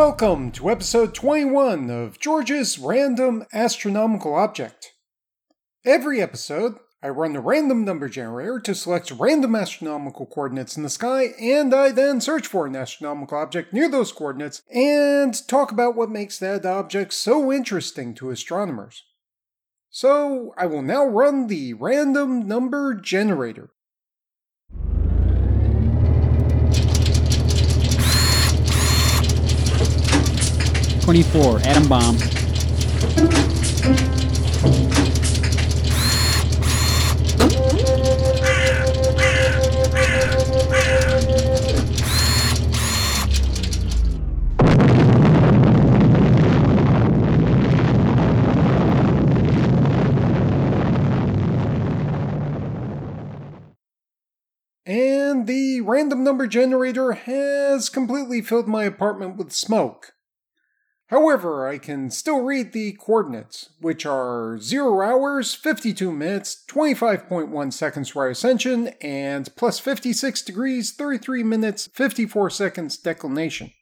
Welcome to episode 21 of George's Random Astronomical Object. Every episode, I run a random number generator to select random astronomical coordinates in the sky, and I then search for an astronomical object near those coordinates and talk about what makes that object so interesting to astronomers. So, I will now run the random number generator. 24, atom bomb. And the random number generator has completely filled my apartment with smoke. However, I can still read the coordinates, which are 0 hours, 52 minutes, 25.1 seconds right ascension, and plus 56 degrees, 33 minutes, 54 seconds declination.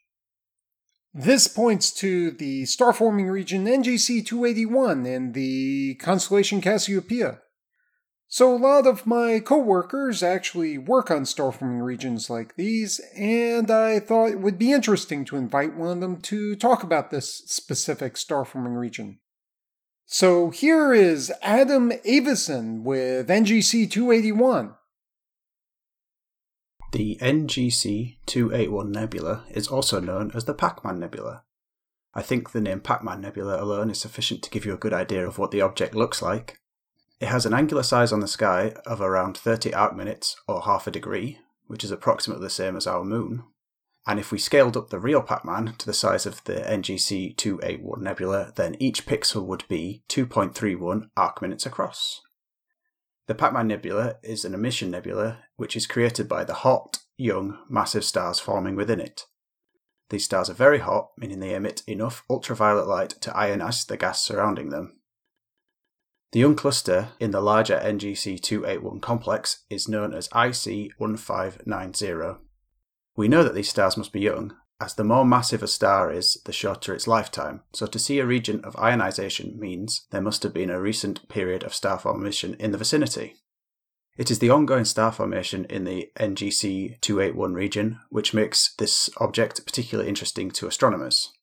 This points to the star forming region NGC 281 in the constellation Cassiopeia. So, a lot of my coworkers actually work on star forming regions like these, and I thought it would be interesting to invite one of them to talk about this specific star forming region. So, here is Adam Avison with NGC 281. The NGC 281 nebula is also known as the Pac Man Nebula. I think the name Pac Man Nebula alone is sufficient to give you a good idea of what the object looks like. It has an angular size on the sky of around 30 arc minutes or half a degree, which is approximately the same as our moon. And if we scaled up the real Pac-Man to the size of the NGC 281 nebula, then each pixel would be 2.31 arc minutes across. The Pac-Man nebula is an emission nebula which is created by the hot, young, massive stars forming within it. These stars are very hot, meaning they emit enough ultraviolet light to ionize the gas surrounding them, the young cluster in the larger NGC 281 complex is known as IC 1590. We know that these stars must be young, as the more massive a star is, the shorter its lifetime, so to see a region of ionization means there must have been a recent period of star formation in the vicinity. It is the ongoing star formation in the NGC 281 region which makes this object particularly interesting to astronomers.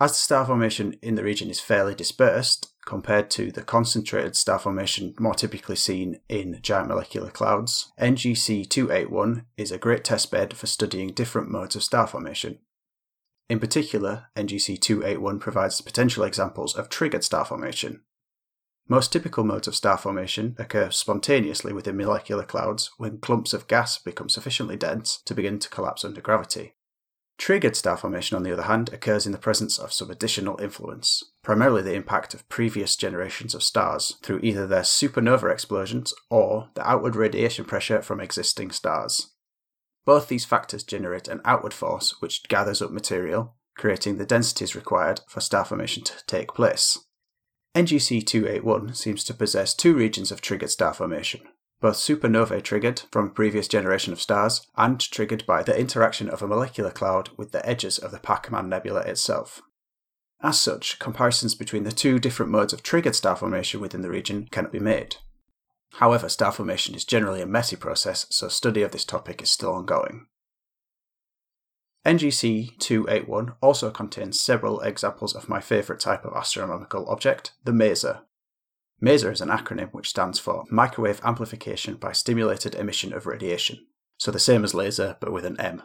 As the star formation in the region is fairly dispersed, compared to the concentrated star formation more typically seen in giant molecular clouds, NGC 281 is a great testbed for studying different modes of star formation. In particular, NGC 281 provides potential examples of triggered star formation. Most typical modes of star formation occur spontaneously within molecular clouds when clumps of gas become sufficiently dense to begin to collapse under gravity. Triggered star formation, on the other hand, occurs in the presence of some additional influence, primarily the impact of previous generations of stars through either their supernova explosions or the outward radiation pressure from existing stars. Both these factors generate an outward force which gathers up material, creating the densities required for star formation to take place. NGC 281 seems to possess two regions of triggered star formation, both supernovae triggered from previous generation of stars and triggered by the interaction of a molecular cloud with the edges of the Pac-Man Nebula itself. As such, comparisons between the two different modes of triggered star formation within the region cannot be made. However, star formation is generally a messy process, so study of this topic is still ongoing. NGC 281 also contains several examples of my favourite type of astronomical object, the maser, MASER is an acronym which stands for Microwave Amplification by Stimulated Emission of Radiation, so the same as laser but with an M.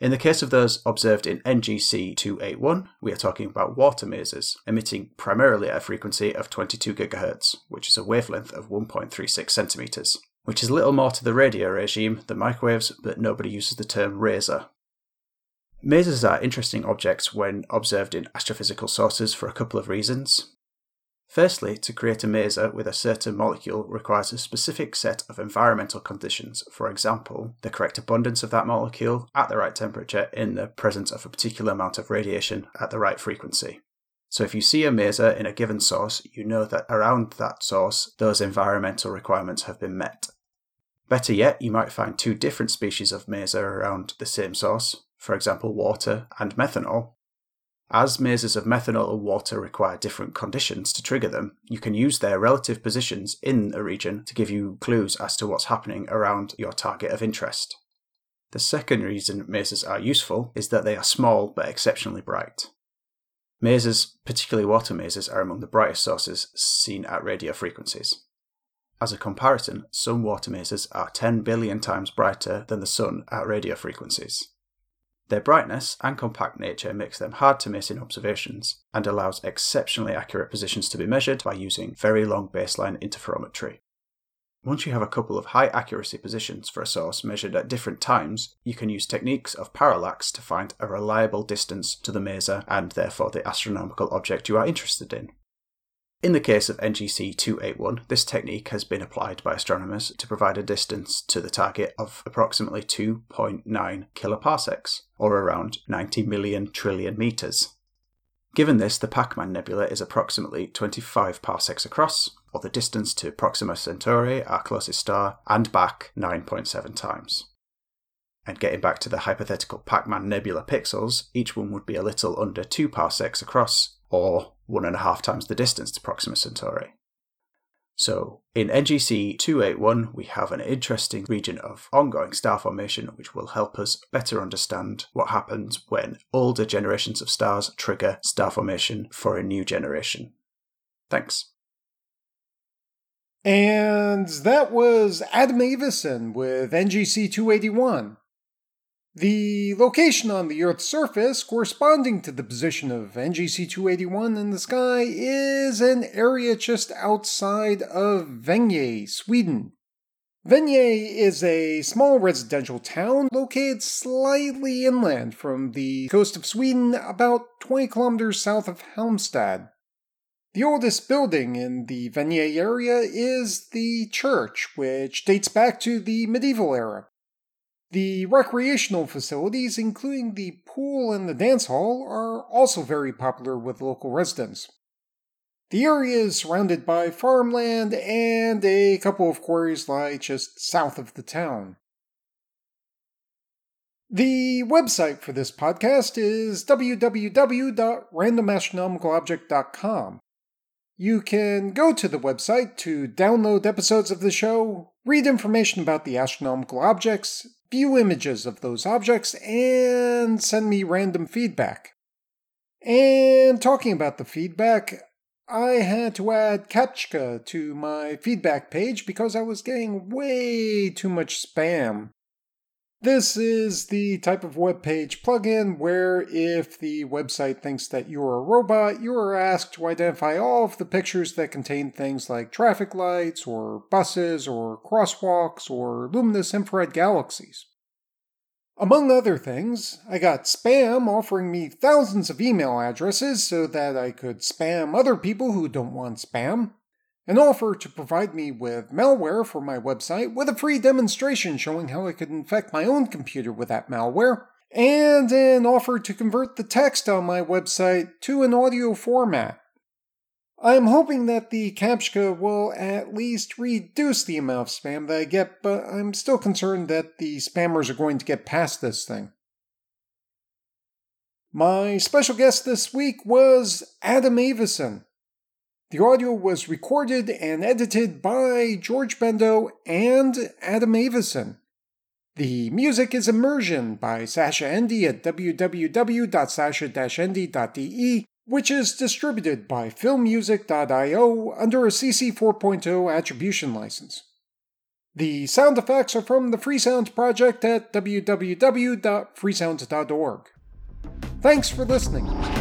In the case of those observed in NGC 281, we are talking about water masers, emitting primarily at a frequency of 22 GHz, which is a wavelength of 1.36 centimeters, which is little more to the radio regime than microwaves, but nobody uses the term raser. Masers are interesting objects when observed in astrophysical sources for a couple of reasons. Firstly, to create a maser with a certain molecule requires a specific set of environmental conditions, for example, the correct abundance of that molecule at the right temperature in the presence of a particular amount of radiation at the right frequency. So if you see a maser in a given source, you know that around that source, those environmental requirements have been met. Better yet, you might find two different species of maser around the same source. for example water and methanol. As masers of methanol and water require different conditions to trigger them, you can use their relative positions in a region to give you clues as to what's happening around your target of interest. The second reason masers are useful is that they are small but exceptionally bright. Masers, particularly water masers, are among the brightest sources seen at radio frequencies. As a comparison, some water masers are 10 billion times brighter than the Sun at radio frequencies. Their brightness and compact nature makes them hard to miss in observations and allows exceptionally accurate positions to be measured by using very long baseline interferometry. Once you have a couple of high accuracy positions for a source measured at different times, you can use techniques of parallax to find a reliable distance to the maser and therefore the astronomical object you are interested in. In the case of NGC 281, this technique has been applied by astronomers to provide a distance to the target of approximately 2.9 kiloparsecs, or around 90 million trillion metres. Given this, the Pacman Nebula is approximately 25 parsecs across, or the distance to Proxima Centauri, our closest star, and back 9.7 times. And getting back to the hypothetical Pac Man Nebula pixels, each one would be a little under 2 parsecs across, or one and a half times the distance to Proxima Centauri. So, in NGC 281, we have an interesting region of ongoing star formation which will help us better understand what happens when older generations of stars trigger star formation for a new generation. Thanks. And that was Adam Avison with NGC 281. The location on the Earth's surface corresponding to the position of NGC 281 in the sky is an area just outside of Vänge, Sweden. Vänge is a small residential town located slightly inland from the coast of Sweden, about 20 kilometers south of Halmstad. The oldest building in the Vänge area is the church, which dates back to the medieval era. The recreational facilities, including the pool and the dance hall, are also very popular with local residents. The area is surrounded by farmland and a couple of quarries lie just south of the town. The website for this podcast is www.randomastronomicalobject.com. You can go to the website to download episodes of the show, read information about the astronomical objects, view images of those objects, and send me random feedback. And talking about the feedback, I had to add CAPTCHA to my feedback page because I was getting way too much spam. This is the type of web page plugin where if the website thinks that you're a robot, you are asked to identify all of the pictures that contain things like traffic lights, or buses, or crosswalks, or luminous infrared galaxies. Among other things, I got spam offering me thousands of email addresses so that I could spam other people who don't want spam an offer to provide me with malware for my website with a free demonstration showing how I could infect my own computer with that malware, and an offer to convert the text on my website to an audio format. I'm hoping that the CAPTCHA will at least reduce the amount of spam that I get, but I'm still concerned that the spammers are going to get past this thing. My special guest this week was Adam Avison. The audio was recorded and edited by George Bendo and Adam Avison. The music is Immersion by Sascha Ende at www.sascha-ende.de, which is distributed by filmmusic.io under a CC 4.0 attribution license. The sound effects are from the Freesound project at www.freesound.org. Thanks for listening.